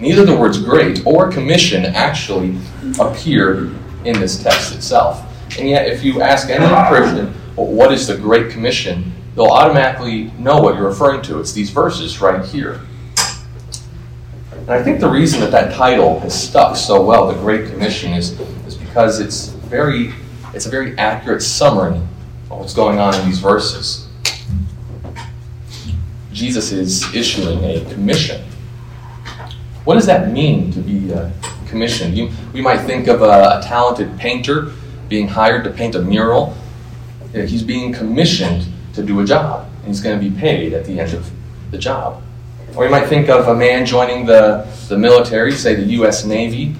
Neither the words great or commission actually appear in this text itself. And yet, if you ask any Christian, well, what is the Great Commission, they'll automatically know what you're referring to. It's these verses right here. And I think the reason that that title has stuck so well, the Great Commission, is, is because it's very it's a very accurate summary of what's going on in these verses. Jesus is issuing a commission. What does that mean to be uh, commissioned? You, we might think of a, a, talented painter being hired to paint a mural. He's being commissioned to do a job, and he's going to be paid at the end of the job. Or you might think of a man joining the, the military, say the U.S. Navy,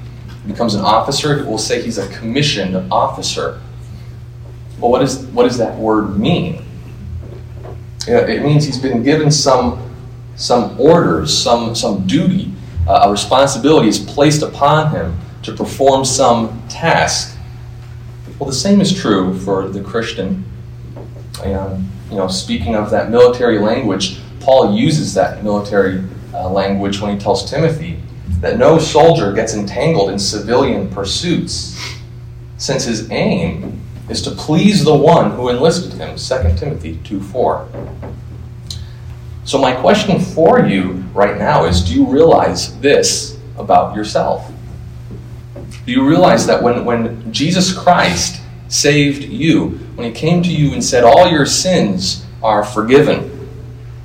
becomes an officer. We'll say he's a commissioned officer. Well, what, is, what does that word mean? It means he's been given some, some orders, some, some duty, uh, a responsibility is placed upon him to perform some task. Well, the same is true for the Christian. And, you know, speaking of that military language, Paul uses that military uh, language when he tells Timothy that no soldier gets entangled in civilian pursuits, since his aim is to please the one who enlisted him. 2 Timothy 2 4. So, my question for you right now is do you realize this about yourself? Do you realize that when, when Jesus Christ saved you, when he came to you and said, All your sins are forgiven,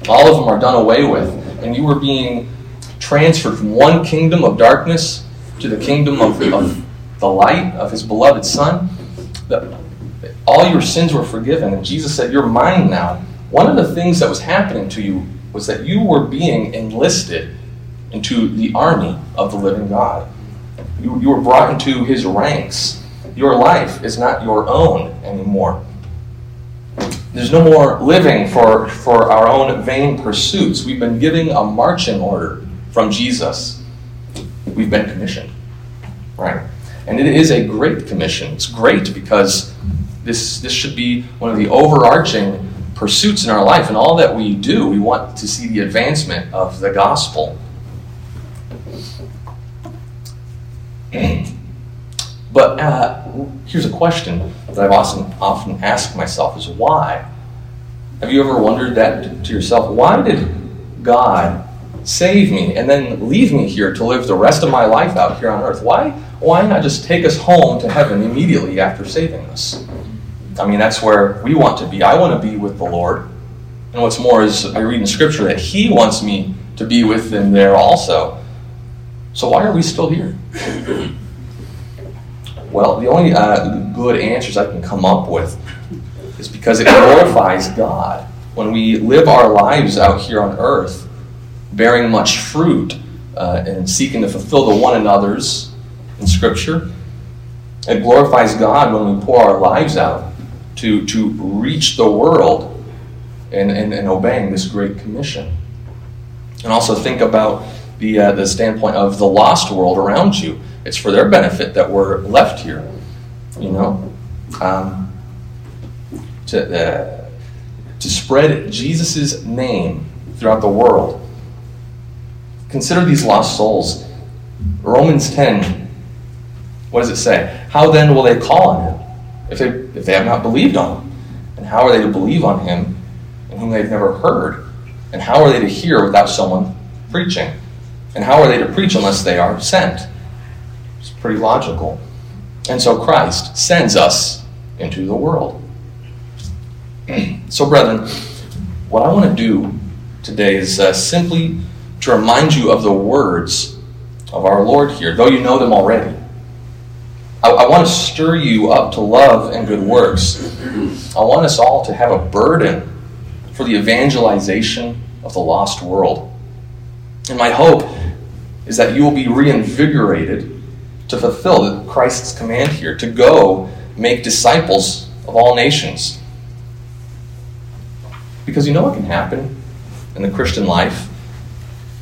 all of them are done away with, and you were being transferred from one kingdom of darkness to the kingdom of, of the light of his beloved Son, that all your sins were forgiven. And Jesus said, You're mine now. One of the things that was happening to you was that you were being enlisted into the army of the living God. You, you were brought into his ranks. Your life is not your own anymore. There's no more living for, for our own vain pursuits. We've been giving a marching order from Jesus. We've been commissioned. Right? And it is a great commission. It's great because this, this should be one of the overarching pursuits in our life. And all that we do, we want to see the advancement of the gospel. But uh, here's a question that I've often, often asked myself is why? Have you ever wondered that to yourself? Why did God save me and then leave me here to live the rest of my life out here on earth? Why, why not just take us home to heaven immediately after saving us? I mean, that's where we want to be. I want to be with the Lord. And what's more is I read in Scripture that He wants me to be with Him there also. So why are we still here? Well, the only uh, good answers I can come up with is because it glorifies God. When we live our lives out here on earth, bearing much fruit uh, and seeking to fulfill the one another's in Scripture, it glorifies God when we pour our lives out to, to reach the world and, and, and obeying this great commission. And also think about the, uh, the standpoint of the lost world around you. It's for their benefit that we're left here, you know, um, to, uh, to spread Jesus' name throughout the world. Consider these lost souls. Romans 10, what does it say? How then will they call on him? If they, if they have not believed on him? And how are they to believe on him in whom they've never heard? And how are they to hear without someone preaching? And how are they to preach unless they are sent? It's pretty logical. And so Christ sends us into the world. so, brethren, what I want to do today is uh, simply to remind you of the words of our Lord here, though you know them already. I, I want to stir you up to love and good works. I want us all to have a burden for the evangelization of the lost world. And my hope is that you will be reinvigorated to fulfill Christ's command here to go make disciples of all nations. Because you know what can happen in the Christian life?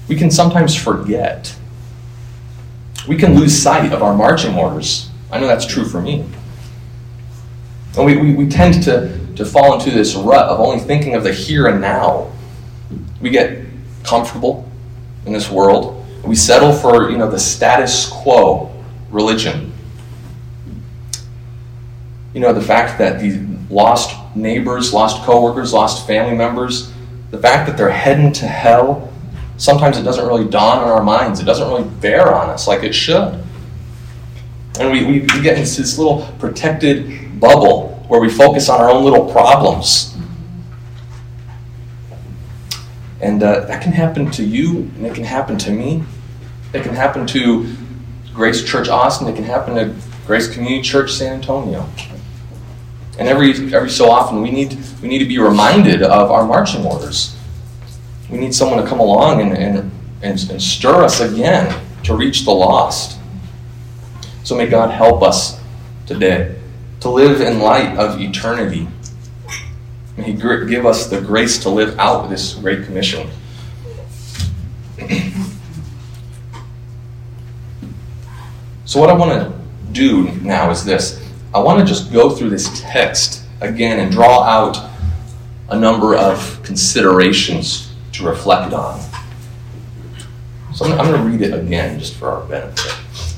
We can sometimes forget. We can lose sight of our marching orders. I know that's true for me. And we, we, we tend to, to fall into this rut of only thinking of the here and now. We get comfortable in this world. We settle for you know the status quo religion. You know the fact that these lost neighbors, lost coworkers, lost family members, the fact that they're heading to hell, sometimes it doesn't really dawn on our minds. It doesn't really bear on us like it should. And we, we, we get into this little protected bubble where we focus on our own little problems. And uh, that can happen to you, and it can happen to me. It can happen to Grace Church Austin. It can happen to Grace Community Church San Antonio. And every, every so often, we need, we need to be reminded of our marching orders. We need someone to come along and, and, and, and stir us again to reach the lost. So may God help us today to live in light of eternity. May He give us the grace to live out this great commission. so, what I want to do now is this I want to just go through this text again and draw out a number of considerations to reflect on. So I'm, going to read it again just for our benefit.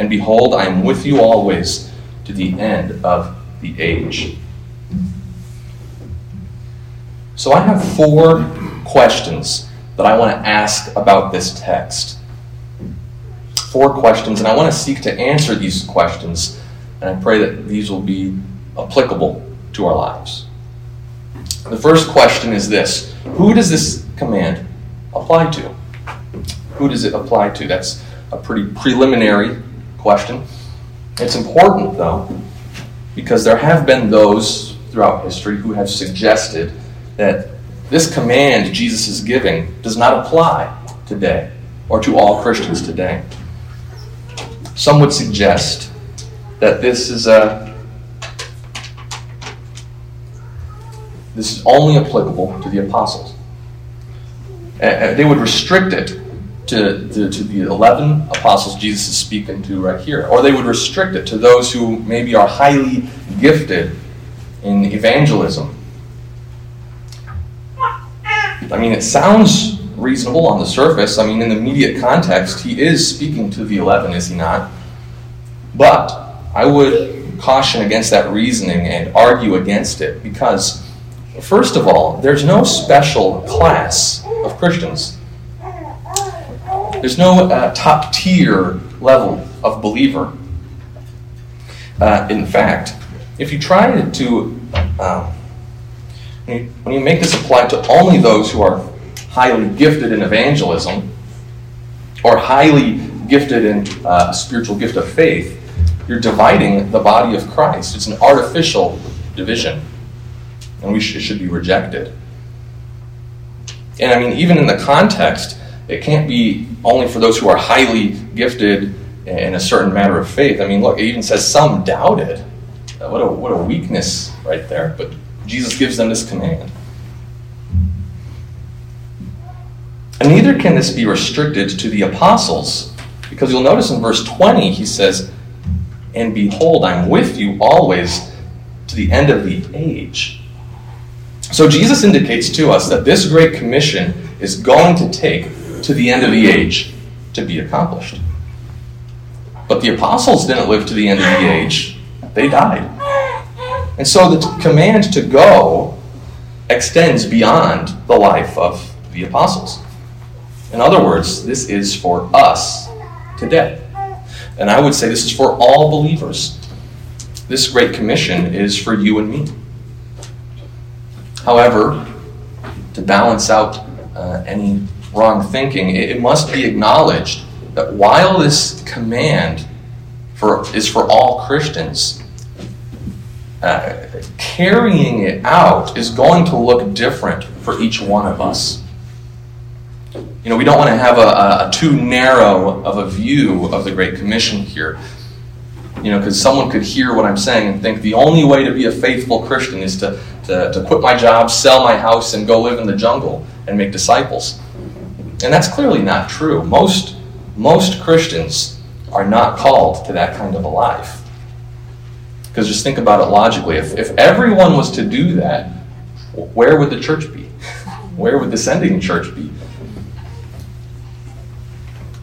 And behold, I am with you always to the end of the age. So I have four questions that I want to ask about this text. Four questions, and I want to seek to answer these questions and I pray that these will be applicable to our lives. The first question is this Who does this command apply to? Who does it apply to? That's a pretty preliminary question. It's important, though, because there have been those throughout history who have suggested that this command Jesus is giving does not apply today or to all Christians today. Some would suggest that this is a this is only applicable to the apostles. Uh, they would restrict it to, to, to, the 11 apostles Jesus is speaking to right here. Or they would restrict it to those who maybe are highly gifted in evangelism. I mean, it sounds reasonable on the surface. I mean, in the immediate context, he is speaking to the 11, is he not? But I would caution against that reasoning and argue against it because, first of all, there's no special class of Christians. There's no uh, top tier level of believer. Uh, in fact, if you try to, uh, when, you, make this apply to only those who are highly gifted in evangelism or highly gifted in uh, spiritual gift of faith, you're dividing the body of Christ. It's an artificial division, and we it should be rejected. And I mean, even in the context, it can't be only for those who are highly gifted in a certain matter of faith. I mean, look, it even says some doubted. Uh, what a, what a weakness right there. But Jesus gives them this command. And neither can this be restricted to the apostles, because you'll notice in verse 20, he says, and behold, I'm with you always to the end of the age. So Jesus indicates to us that this great commission is going to take to the end of the age to be accomplished. But the apostles didn't live to the end of the age, they died. And so the command to go extends beyond the life of the apostles. In other words, this is for us today. And I would say this is for all believers. This Great Commission is for you and me. However, to balance out uh, any wrong thinking, it, it must be acknowledged that while this command for, is for all Christians, uh, carrying it out is going to look different for each one of us. You know, we don't want to have a, a too narrow of a view of the Great Commission here. You know, because someone could hear what I'm saying and think the only way to be a faithful Christian is to, to, to quit my job, sell my house, and go live in the jungle and make disciples. And that's clearly not true. Most, most Christians are not called to that kind of a life. Because just think about it logically. If, if everyone was to do that, where would the church be? Where would the sending church be?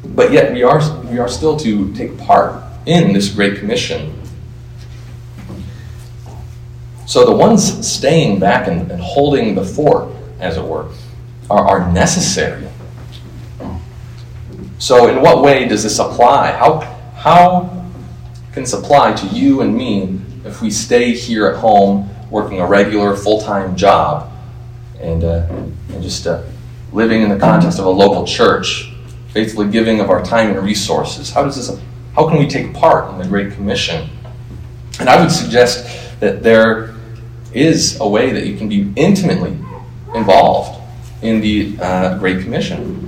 But yet we are, we are still to take part in this Great Commission. So the ones staying back and, and holding the fort, as it were, are, are necessary. So, in what way does this apply? How, how can this apply to you and me if we stay here at home working a regular full time job and, uh, and just uh, living in the context of a local church, faithfully giving of our time and resources? How does this how can we take part in the Great Commission? And I would suggest that there is a way that you can be intimately involved in the uh, Great Commission.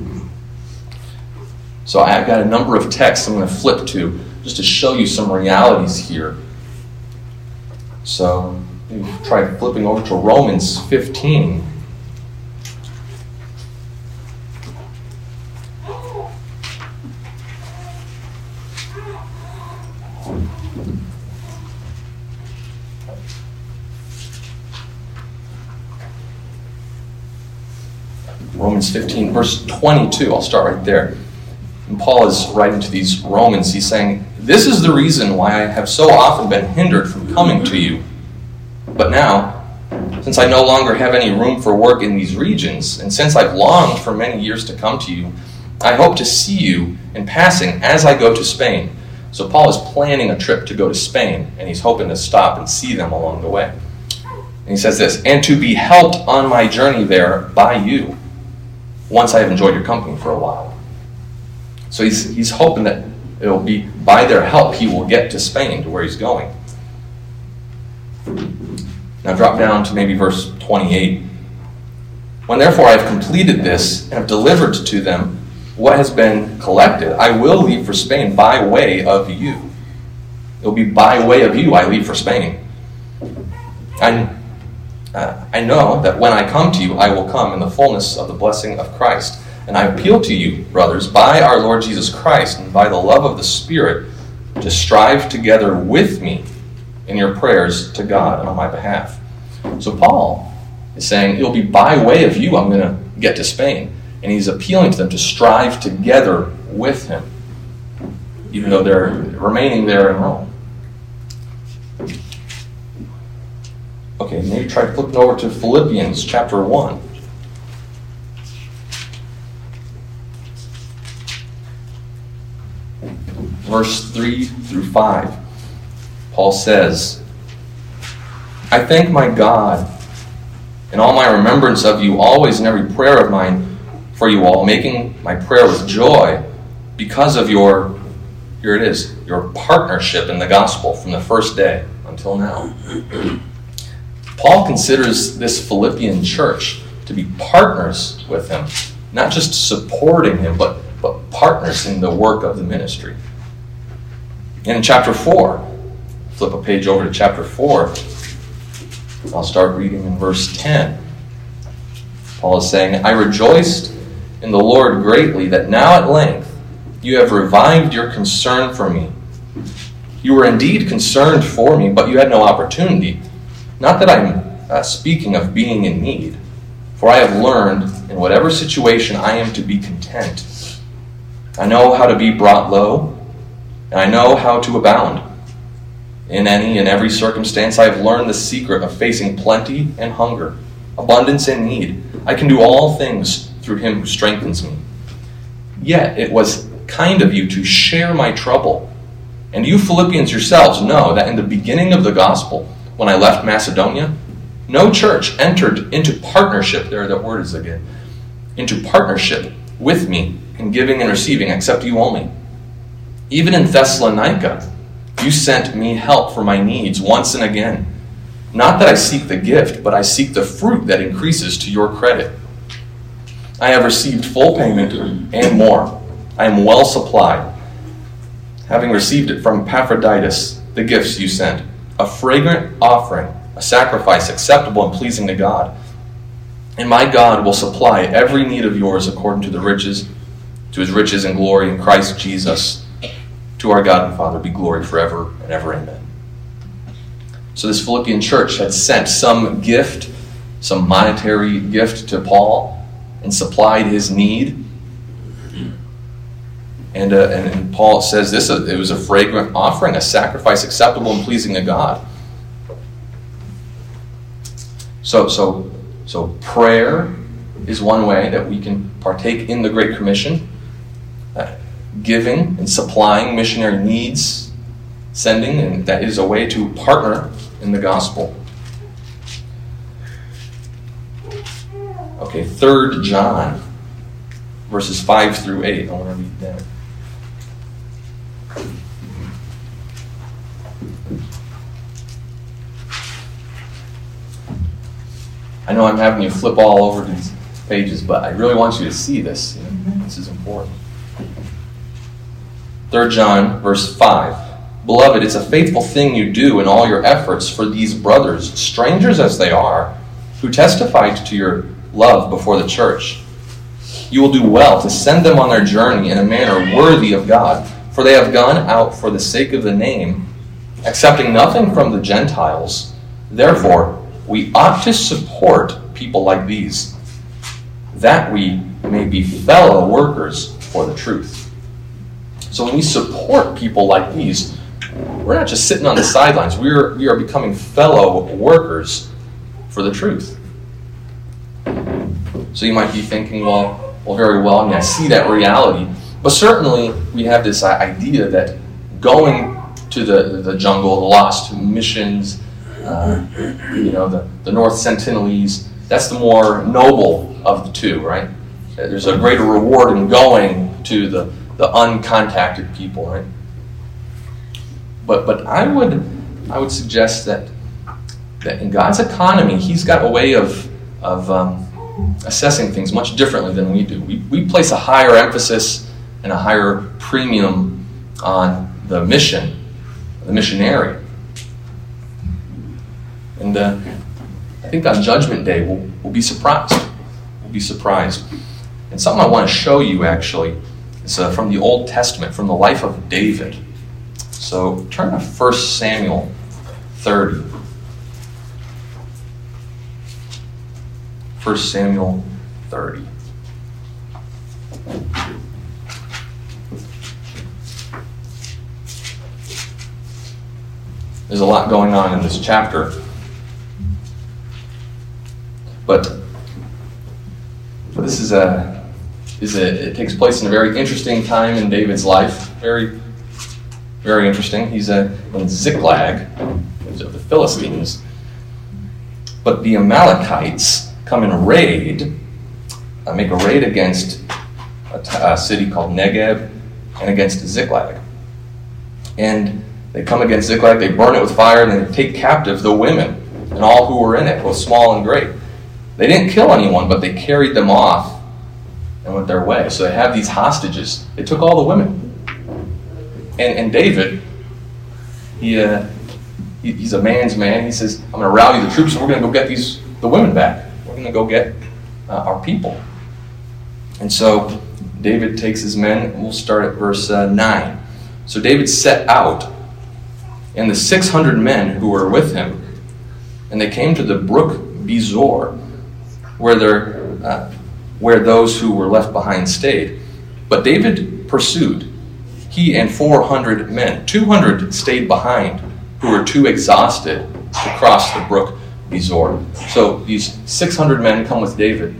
So I've got a number of texts I'm going to flip to just to show you some realities here. So try flipping over to Romans 15. Romans 15, verse 22. I'll start right there. And Paul is writing to these Romans. He's saying, This is the reason why I have so often been hindered from coming to you. But now, since I no longer have any room for work in these regions, and since I've longed for many years to come to you, I hope to see you in passing as I go to Spain. So Paul is planning a trip to go to Spain, and he's hoping to stop and see them along the way. And he says this, and to be helped on my journey there by you once I have enjoyed your company for a while. So he's, he's hoping that it'll be by their help he will get to Spain, to where he's going. Now drop down to maybe verse 28. When therefore I have completed this and have delivered to them what has been collected, I will leave for Spain by way of you. It'll be by way of you I leave for Spain. I uh, I know that when I come to you, I will come in the fullness of the blessing of Christ. And I appeal to you, brothers, by our Lord Jesus Christ and by the love of the Spirit, to strive together with me in your prayers to God on my behalf. So Paul is saying, It'll be by way of you I'm going to get to Spain. And he's appealing to them to strive together with him, even though they're remaining there in Rome. Okay, maybe try flipping over to Philippians chapter 1. Verse 3 through 5. Paul says, I thank my God in all my remembrance of you, always in every prayer of mine for you all, making my prayer with joy because of your, here it is, your partnership in the gospel from the first day until now. Paul considers this Philippian church to be partners with him, not just supporting him, but, but partners in the work of the ministry. In chapter 4, flip a page over to chapter 4, I'll start reading in verse 10. Paul is saying, I rejoiced in the Lord greatly that now at length you have revived your concern for me. You were indeed concerned for me, but you had no opportunity. Not that I'm uh, speaking of being in need, for I have learned in whatever situation I am to be content. I know how to be brought low, and I know how to abound. In any and every circumstance, I have learned the secret of facing plenty and hunger, abundance and need. I can do all things through him who strengthens me. Yet it was kind of you to share my trouble. And you Philippians yourselves know that in the beginning of the gospel, when I left Macedonia, no church entered into partnership, there that word is again, into partnership with me in giving and receiving except you only. Even in Thessalonica, you sent me help for my needs once and again. Not that I seek the gift, but I seek the fruit that increases to your credit. I have received full payment and more. I am well supplied, having received it from Epaphroditus, the gifts you sent, a fragrant offering, a sacrifice acceptable and pleasing to God. And my God will supply every need of yours according to the riches, to his riches and glory in Christ Jesus. To our God and Father be glory forever and ever. Amen. So this Philippian church had sent some gift, some monetary gift to Paul and supplied his need. And, uh, and, and, Paul says this uh, it was a fragrant offering, a sacrifice acceptable and pleasing to God. So, so, so prayer is one way that we can partake in the Great Commission. Uh, giving and supplying missionary needs, sending, and that is a way to partner in the gospel. Okay, 3 John, verses 5 through 8. I want to read that. I know I'm having you flip all over these pages, but I really want you to see this. You know, this is important. 3 John, verse 5. Beloved, it's a faithful thing you do in all your efforts for these brothers, strangers as they are, who testified to your love before the church. You will do well to send them on their journey in a manner worthy of God, for they have gone out for the sake of the name, accepting nothing from the Gentiles. Therefore, we ought to support people like these, that we may be fellow workers for the truth. So when we support people like these, we're not just sitting on the sidelines. We are, we are becoming fellow workers for the truth. So you might be thinking, well, well, very well, I mean, I see that reality. But certainly, we have this idea that going to the, the jungle, the lost missions, uh, you know, the, the North Sentinelese, that's the more noble of the two, right? There's a greater reward in going to the, the uncontacted people, right? But, but I, would, I would suggest that, that in God's economy, He's got a way of, of um, assessing things much differently than we do. We, we place a higher emphasis and a higher premium on the mission, the missionary. And uh, I think on Judgment Day, we'll, we'll be surprised. We'll be surprised. And something I want to show you actually is uh, from the Old Testament, from the life of David. So turn to 1 Samuel 30. 1 Samuel 30. There's a lot going on in this chapter. But this is a, is a it takes place in a very interesting time in David's life. Very very interesting. He's a, in Ziklag of the Philistines. But the Amalekites come and raid, uh, make a raid against a, t- a city called Negeb and against Ziklag. And they come against Ziklag, they burn it with fire, and they take captive the women and all who were in it, both small and great. They didn't kill anyone, but they carried them off and went their way. So they have these hostages. They took all the women. And, and David, he, uh, he, he's a man's man. He says, I'm going to rally the troops and we're going to go get these the women back We're going to go get uh, our people. And so David takes his men, and we'll start at verse uh, 9. So David set out, and the 600 men who were with him, and they came to the brook Besor, where, there, uh, where those who were left behind stayed. But David pursued, he and 400 men. 200 stayed behind, who were too exhausted to cross the brook Besor. So these 600 men come with David,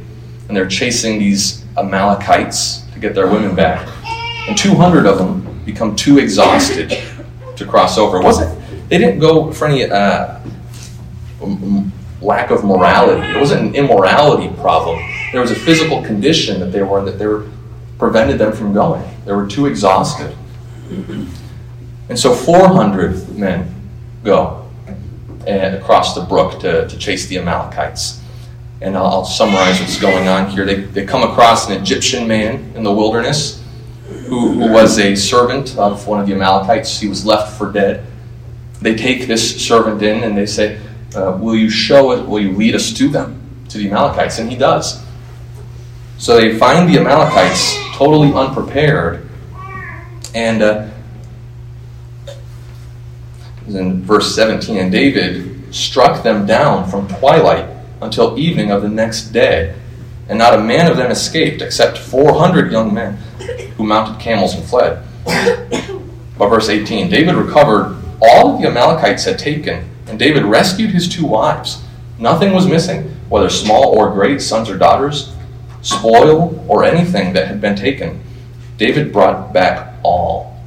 and they're chasing these Amalekites to get their women back. And 200 of them become too exhausted to cross over. It wasn't they didn't go for any uh, lack of morality. It wasn't an immorality problem. There was a physical condition that they were that they were prevented them from going. They were too exhausted. And so 400 men go and across the brook to, to chase the Amalekites. And I'll, I'll summarize what's going on here. They, they come across an Egyptian man in the wilderness who, who was a servant of one of the Amalekites. He was left for dead. They take this servant in and they say, uh, Will you show it? Will you lead us to them, to the Amalekites? And he does. So they find the Amalekites totally unprepared. And uh, in verse 17, and David struck them down from twilight until evening of the next day. And not a man of them escaped, except 400 young men who mounted camels and fled. But verse 18 David recovered all the Amalekites had taken, and David rescued his two wives. Nothing was missing, whether small or great, sons or daughters, spoil or anything that had been taken. David brought back all.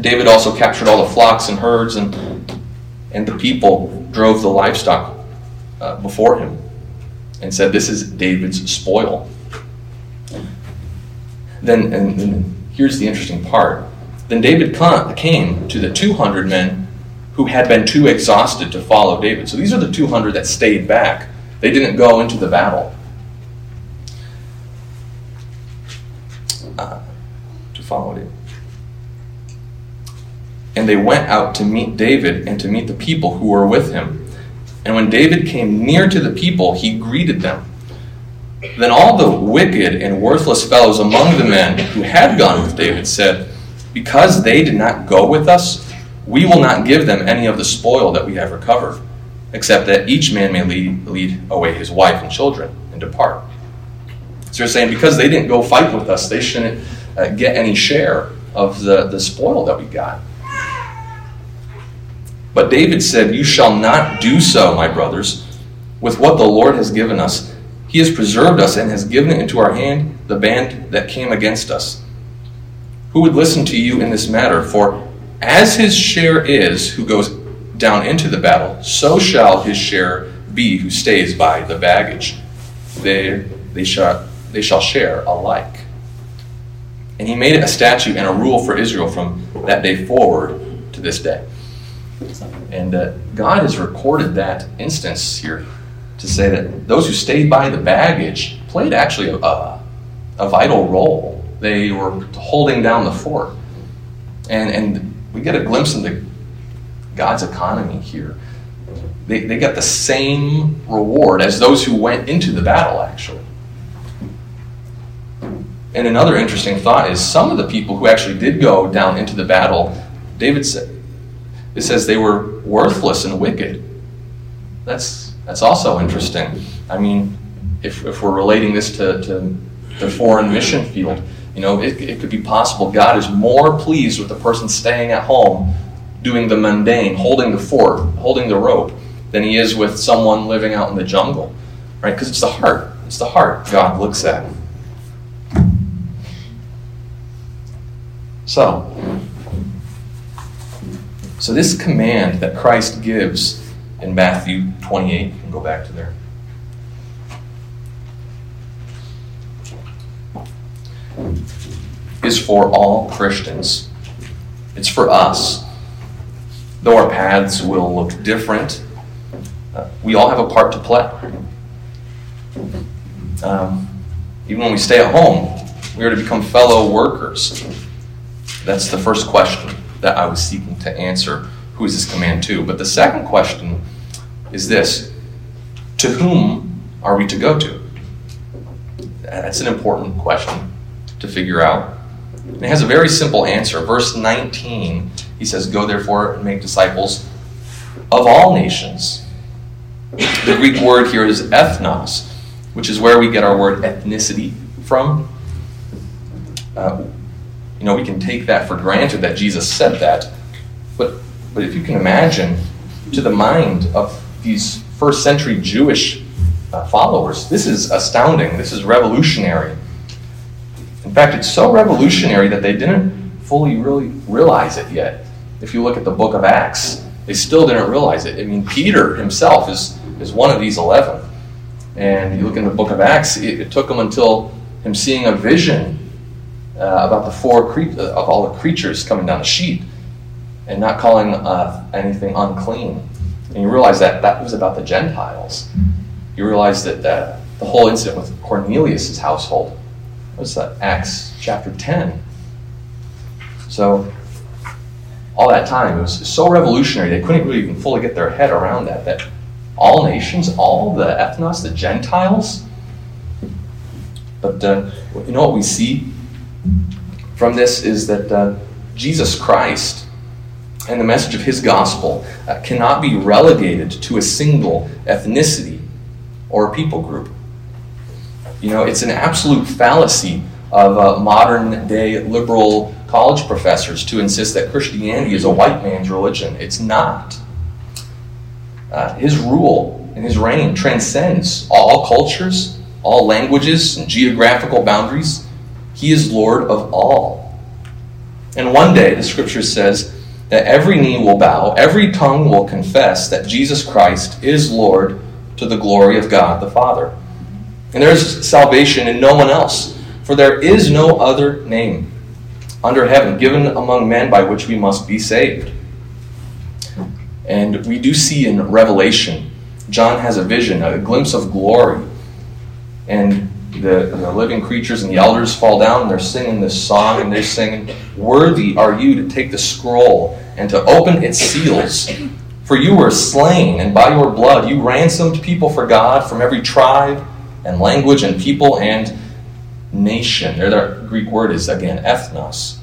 David also captured all the flocks and herds, and, and the people drove the livestock uh, before him and said, This is David's spoil. Then, and, and here's the interesting part. Then David came to the 200 men who had been too exhausted to follow David. So these are the 200 that stayed back. They didn't go into the battle. Uh, to follow David. And they went out to meet David and to meet the people who were with him. And when David came near to the people, he greeted them. Then all the wicked and worthless fellows among the men who had gone with David said, Because they did not go with us, we will not give them any of the spoil that we have recovered, except that each man may lead, lead away his wife and children and depart. So they're saying, Because they didn't go fight with us, they shouldn't uh, get any share of the, the spoil that we got. But David said, You shall not do so, my brothers. With what the Lord has given us, He has preserved us and has given it into our hand the band that came against us. Who would listen to you in this matter? For as his share is who goes down into the battle, so shall his share be who stays by the baggage. They, they, shall, they shall share alike. And he made it a statute and a rule for Israel from that day forward to this day. And uh, God has recorded that instance here to say that those who stayed by the baggage played actually a, a, a vital role. They were holding down the fort. And, and we get a glimpse into God's economy here. They, they get the same reward as those who went into the battle, actually. And another interesting thought is some of the people who actually did go down into the battle, David said, it says they were worthless and wicked. That's, that's also interesting. I mean, if, if we're relating this to, to the foreign mission field, you know, it, it could be possible God is more pleased with the person staying at home doing the mundane, holding the fort, holding the rope, than he is with someone living out in the jungle, right? Because it's the heart. It's the heart God looks at. So, so, this command that Christ gives in Matthew 28, you can go back to there. Is for all Christians. It's for us. Though our paths will look different, uh, we all have a part to play. Um, even when we stay at home, we are to become fellow workers. That's the first question that I was seeking to answer who is this command to. But the second question is this To whom are we to go to? That's an important question to figure out. And it has a very simple answer. Verse 19, he says, Go therefore and make disciples of all nations. The Greek word here is ethnos, which is where we get our word ethnicity from. Uh, you know, we can take that for granted that Jesus said that. But, but if you can imagine, to the mind of these first century Jewish uh, followers, this is astounding. This is revolutionary. In fact, it's so revolutionary that they didn't fully really realize it yet. If you look at the book of Acts, they still didn't realize it. I mean, Peter himself is, is one of these 11. And you look in the book of Acts, it, it took him until him seeing a vision uh, about the four cre- uh, of all the creatures coming down the sheet and not calling uh, anything unclean. And you realize that that was about the Gentiles. You realize that uh, the whole incident with Cornelius' household was uh, Acts chapter 10. So, all that time, it was so revolutionary, they couldn't really even fully get their head around that. That all nations, all the ethnos, the Gentiles. But uh, you know what we see from this is that uh, Jesus Christ and the message of his gospel uh, cannot be relegated to a single ethnicity or people group. You know, it's an absolute fallacy of uh, modern day liberal college professors to insist that Christianity is a white man's religion. It's not. Uh, his rule and his reign transcends all cultures, all languages, and geographical boundaries. He is Lord of all. And one day, the scripture says that every knee will bow, every tongue will confess that Jesus Christ is Lord to the glory of God the Father. And there is salvation in no one else, for there is no other name under heaven given among men by which we must be saved. And we do see in Revelation, John has a vision, a glimpse of glory. And the, the living creatures and the elders fall down and they're singing this song and they're singing, Worthy are you to take the scroll and to open its seals. For you were slain, and by your blood you ransomed people for God from every tribe and language and people and nation. There, the Greek word is again ethnos.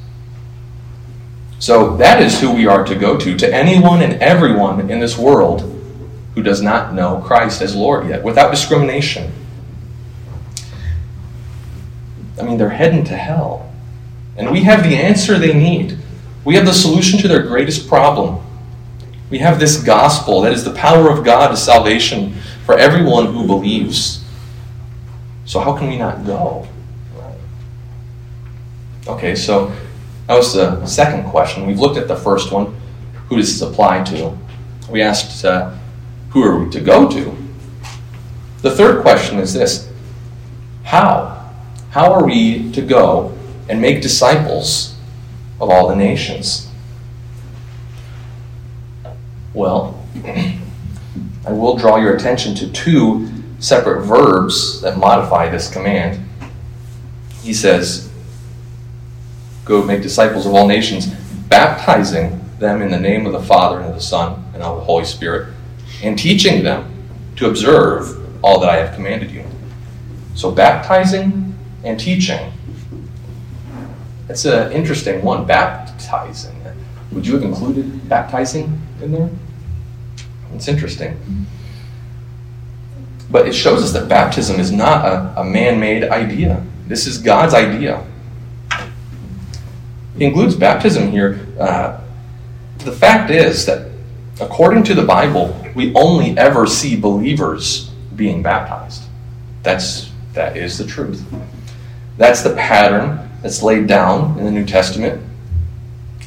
So that is who we are to go to, to anyone and everyone in this world who does not know Christ as Lord yet, without discrimination. I mean, they're heading to hell. And we have the answer they need. We have the solution to their greatest problem. We have this gospel that is the power of God to salvation for everyone who believes. So, how can we not go? Okay, so that was the second question. We've looked at the first one who does this apply to? We asked, uh, who are we to go to? The third question is this How? How are we to go and make disciples of all the nations? Well, I will draw your attention to two separate verbs that modify this command. He says, Go make disciples of all nations, baptizing them in the name of the Father and of the Son and of the Holy Spirit, and teaching them to observe all that I have commanded you. So, baptizing and teaching. That's an interesting one, baptizing. Would you have included baptizing in there? It's interesting. But it shows us that baptism is not a, a man made idea. This is God's idea. He includes baptism here. Uh, the fact is that, according to the Bible, we only ever see believers being baptized. That's that is the truth. That's the pattern that's laid down in the New Testament.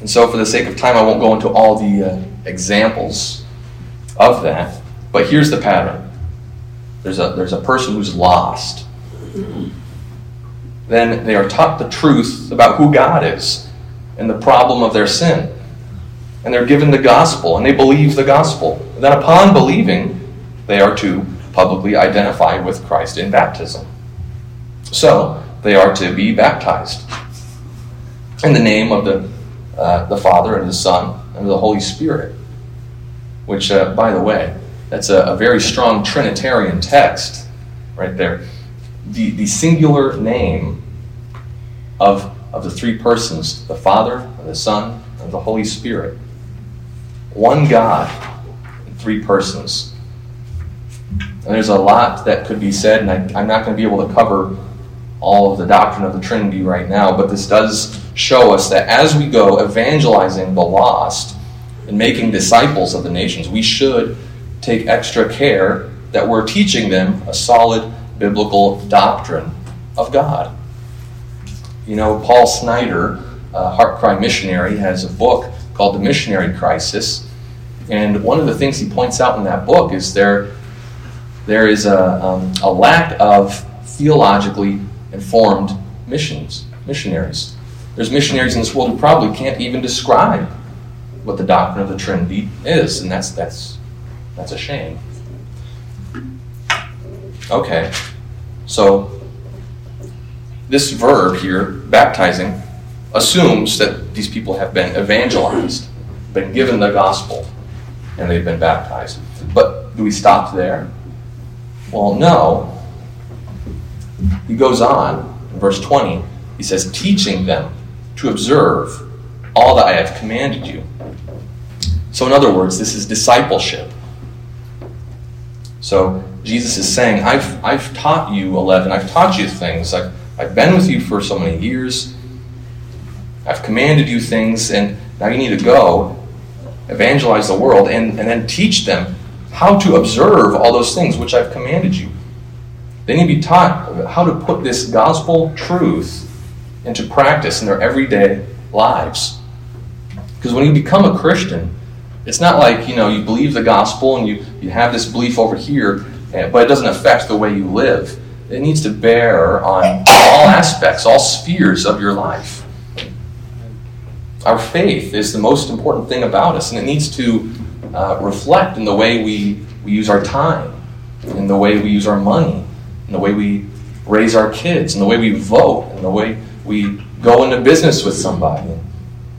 And so, for the sake of time, I won't go into all the uh, examples of that. But here's the pattern. There's a, there's a person who's lost. Then they are taught the truth about who God is and the problem of their sin. And they're given the gospel, and they believe the gospel. And then, upon believing, they are to publicly identify with Christ in baptism. So, they are to be baptized in the name of the, uh, the Father and the Son and the Holy Spirit. Which, uh, by the way, that's a, a, very strong Trinitarian text right there. The, the singular name of of the three persons the Father, and the Son, and the Holy Spirit. One God in three persons. And there's a lot that could be said, and I, I'm not going to be able to cover all of the doctrine of the Trinity right now, but this does show us that as we go evangelizing the lost and making disciples of the nations, we should take extra care that we're teaching them a solid biblical doctrine of God. You know, Paul Snyder, a Heart Cry missionary, has a book called The Missionary Crisis. And one of the things he points out in that book is there, there is a, um, a lack of theologically informed missions, missionaries. There's missionaries in this world who probably can't even describe what the doctrine of the Trinity is, and that's, that's, that's a shame. Okay, so this verb here, baptizing, assumes that these people have been evangelized, been given the gospel, and they've been baptized. But do we stop there? Well, no. He goes on, in verse 20, he says, teaching them to observe all that I have commanded you. So, in other words, this is discipleship. So, Jesus is saying, I've, I've taught you 11, I've taught you things, I've, I've been with you for so many years, I've commanded you things, and now you need to go evangelize the world and, and then teach them how to observe all those things which I've commanded you. They need to be taught how to put this gospel truth into practice in their everyday lives. Because when you become a Christian, it's not like, you know, you believe the gospel and you, you have this belief over here, eh, but it doesn't affect the way you live. It needs to bear on all aspects, all spheres of your life. Our faith is the most important thing about us, and it needs to uh, reflect in the way we, we use our time, in the way we use our money, in the way we raise our kids, and the way we vote, and the way we go into business with somebody.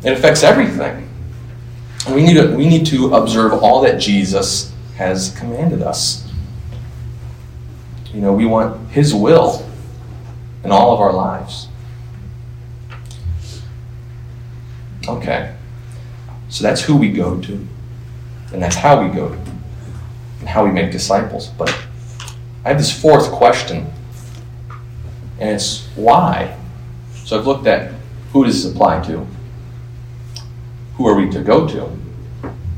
It affects everything. And we need to, we need to observe all that Jesus has commanded us. You know, we want His will in all of our lives. Okay. So that's who we go to. And that's how we go to. And how we make disciples. But I have this fourth question. And it's why? So I've looked at who does this apply to? Who are we to go to?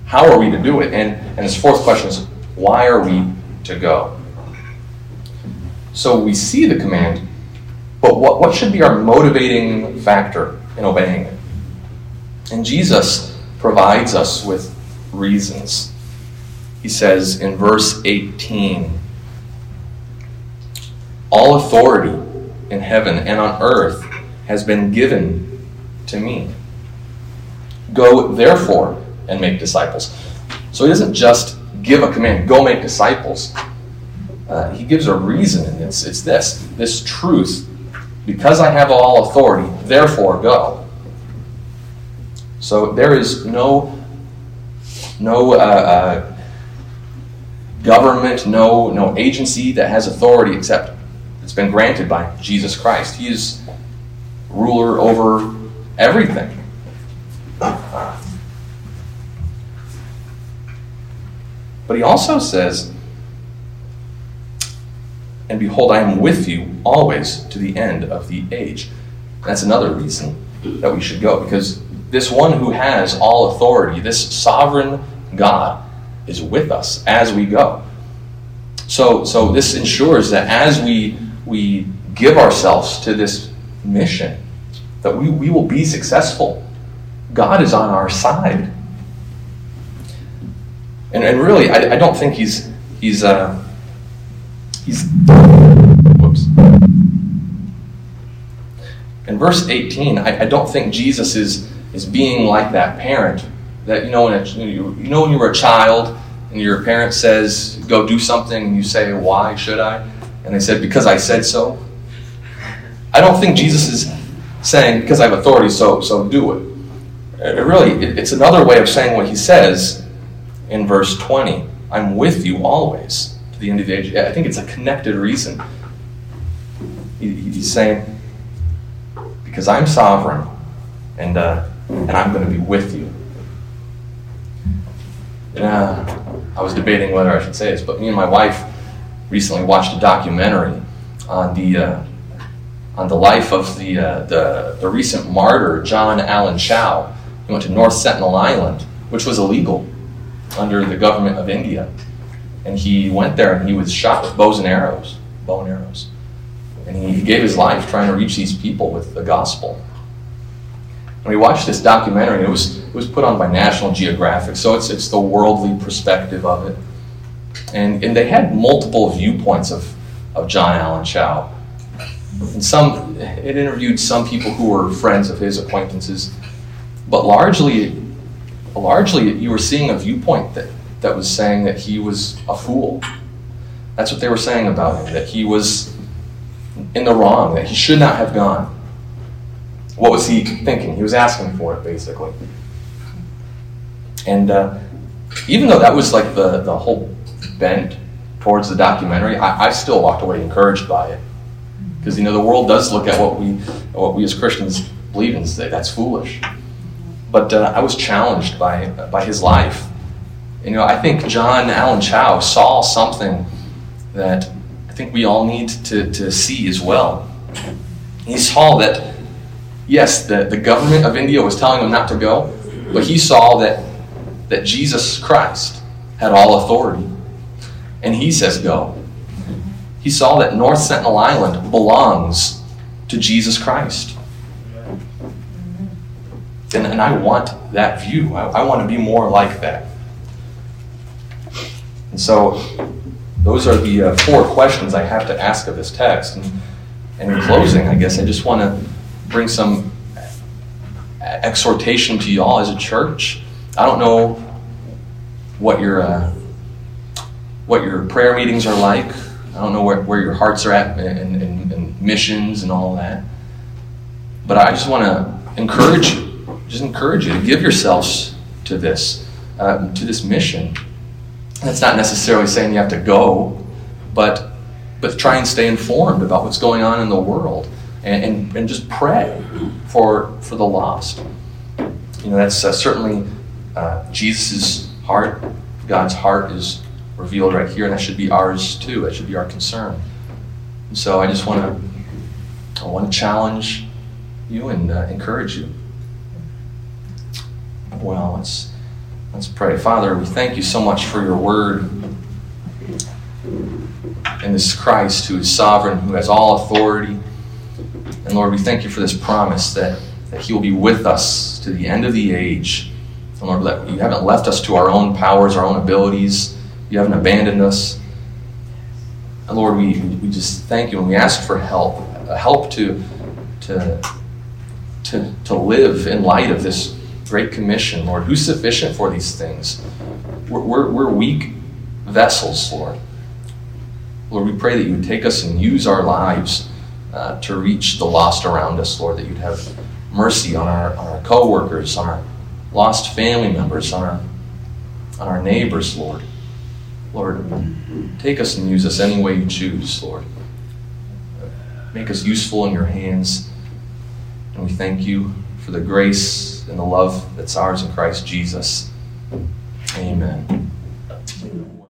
How are we to do it? And, and this fourth question is why are we to go? So we see the command, but what, what should be our motivating factor in obeying it? And Jesus provides us with reasons. He says in verse 18 All authority in heaven and on earth has been given to me. Go therefore and make disciples. So he doesn't just give a command, go make disciples. Uh, he gives a reason, and it's, it's this this truth. Because I have all authority, therefore go. So there is no no uh, uh, government, no no agency that has authority except it's been granted by Jesus Christ. He is ruler over everything. But he also says, And behold, I am with you always to the end of the age. That's another reason that we should go, because this one who has all authority, this sovereign God, is with us as we go. So, so this ensures that as we, we give ourselves to this mission, that we, we will be successful. God is on our side. And, and really, I, I don't think he's, he's, uh, he's, whoops. In verse 18, I, I don't think Jesus is is being like that parent that you know when a, you know when you were a child and your parent says go do something and you say why should I and they said because I said so. I don't think Jesus is saying because I have authority so so do it. It really it, it's another way of saying what he says in verse 20. I'm with you always to the end of the age. I think it's a connected reason. He, he's saying because I'm sovereign and uh, and I'm going to be with you. Uh, I was debating whether I should say this, but me and my wife recently watched a documentary on the uh, on the life of the, uh, the the recent martyr John Allen Chau. He went to North Sentinel Island, which was illegal under the government of India, and he went there and he was shot with bows and arrows, bow and arrows, and he gave his life trying to reach these people with the gospel. And we watched this documentary. It was it was put on by National Geographic, so it's it's the worldly perspective of it. And and they had multiple viewpoints of of John Allen Chau. And some it interviewed some people who were friends of his acquaintances, but largely largely you were seeing a viewpoint that that was saying that he was a fool, That's what they were saying about him, that he was in the wrong, that he should not have gone. What was he thinking? He was asking for it, basically. And uh, even though that was like the, the whole bent towards the documentary, I, I still walked away encouraged by it. Because you know the world does look at what we what we as Christians believe and say that's foolish. But uh, I was challenged by by his life. You know, I think John Allen Chau saw something that I think we all need to, to see as well. He saw that, yes, the, the government of India was telling him not to go, but he saw that, that Jesus Christ had all authority. And he says, go. He saw that North Sentinel Island belongs to Jesus Christ. And, and I want that view. I, I want to be more like that. And so those are the uh, four questions I have to ask of this text. And, and in closing, I guess I just want to bring some exhortation to you all as a church. I don't know what your uh, what your prayer meetings are like. I don't know where, where your hearts are at and, in, in missions and all that. But I just want to encourage you, just encourage you to give yourselves to this, uh, to this mission. That's not necessarily saying you have to go, but but try and stay informed about what's going on in the world and, and, and just pray for for the lost. You know, that's uh, certainly uh, Jesus' heart. God's heart is revealed right here, and that should be ours too. That should be our concern. And so I just want to I want to challenge you and uh, encourage you. Well, let's Let's pray. Father, we thank you so much for your word and this Christ who is sovereign, who has all authority. And Lord, we thank you for this promise that, that he will be with us to the end of the age. And Lord, you haven't left us to our own powers, our own abilities. You haven't abandoned us. And Lord, we, we just thank you and we ask for help, help to, to, to, to live in light of this Great Commission, Lord. Who's sufficient for these things? We're, we're, we're weak vessels, Lord. Lord, we pray that you would take us and use our lives uh, to reach the lost around us, Lord, that you'd have mercy on our, on our co on our lost family members, on our, on our neighbors, Lord. Lord, take us and use us any way you choose, Lord. Make us useful in your hands. And we thank you for the grace and the love that's ours in Christ Jesus. Amen.